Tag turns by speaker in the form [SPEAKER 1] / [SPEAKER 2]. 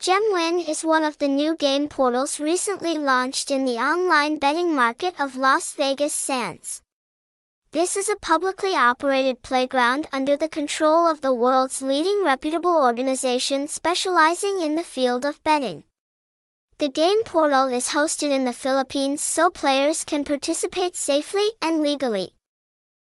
[SPEAKER 1] GemWin is one of the new game portals recently launched in the online betting market of Las Vegas Sands. This is a publicly operated playground under the control of the world's leading reputable organization specializing in the field of betting. The game portal is hosted in the Philippines so players can participate safely and legally.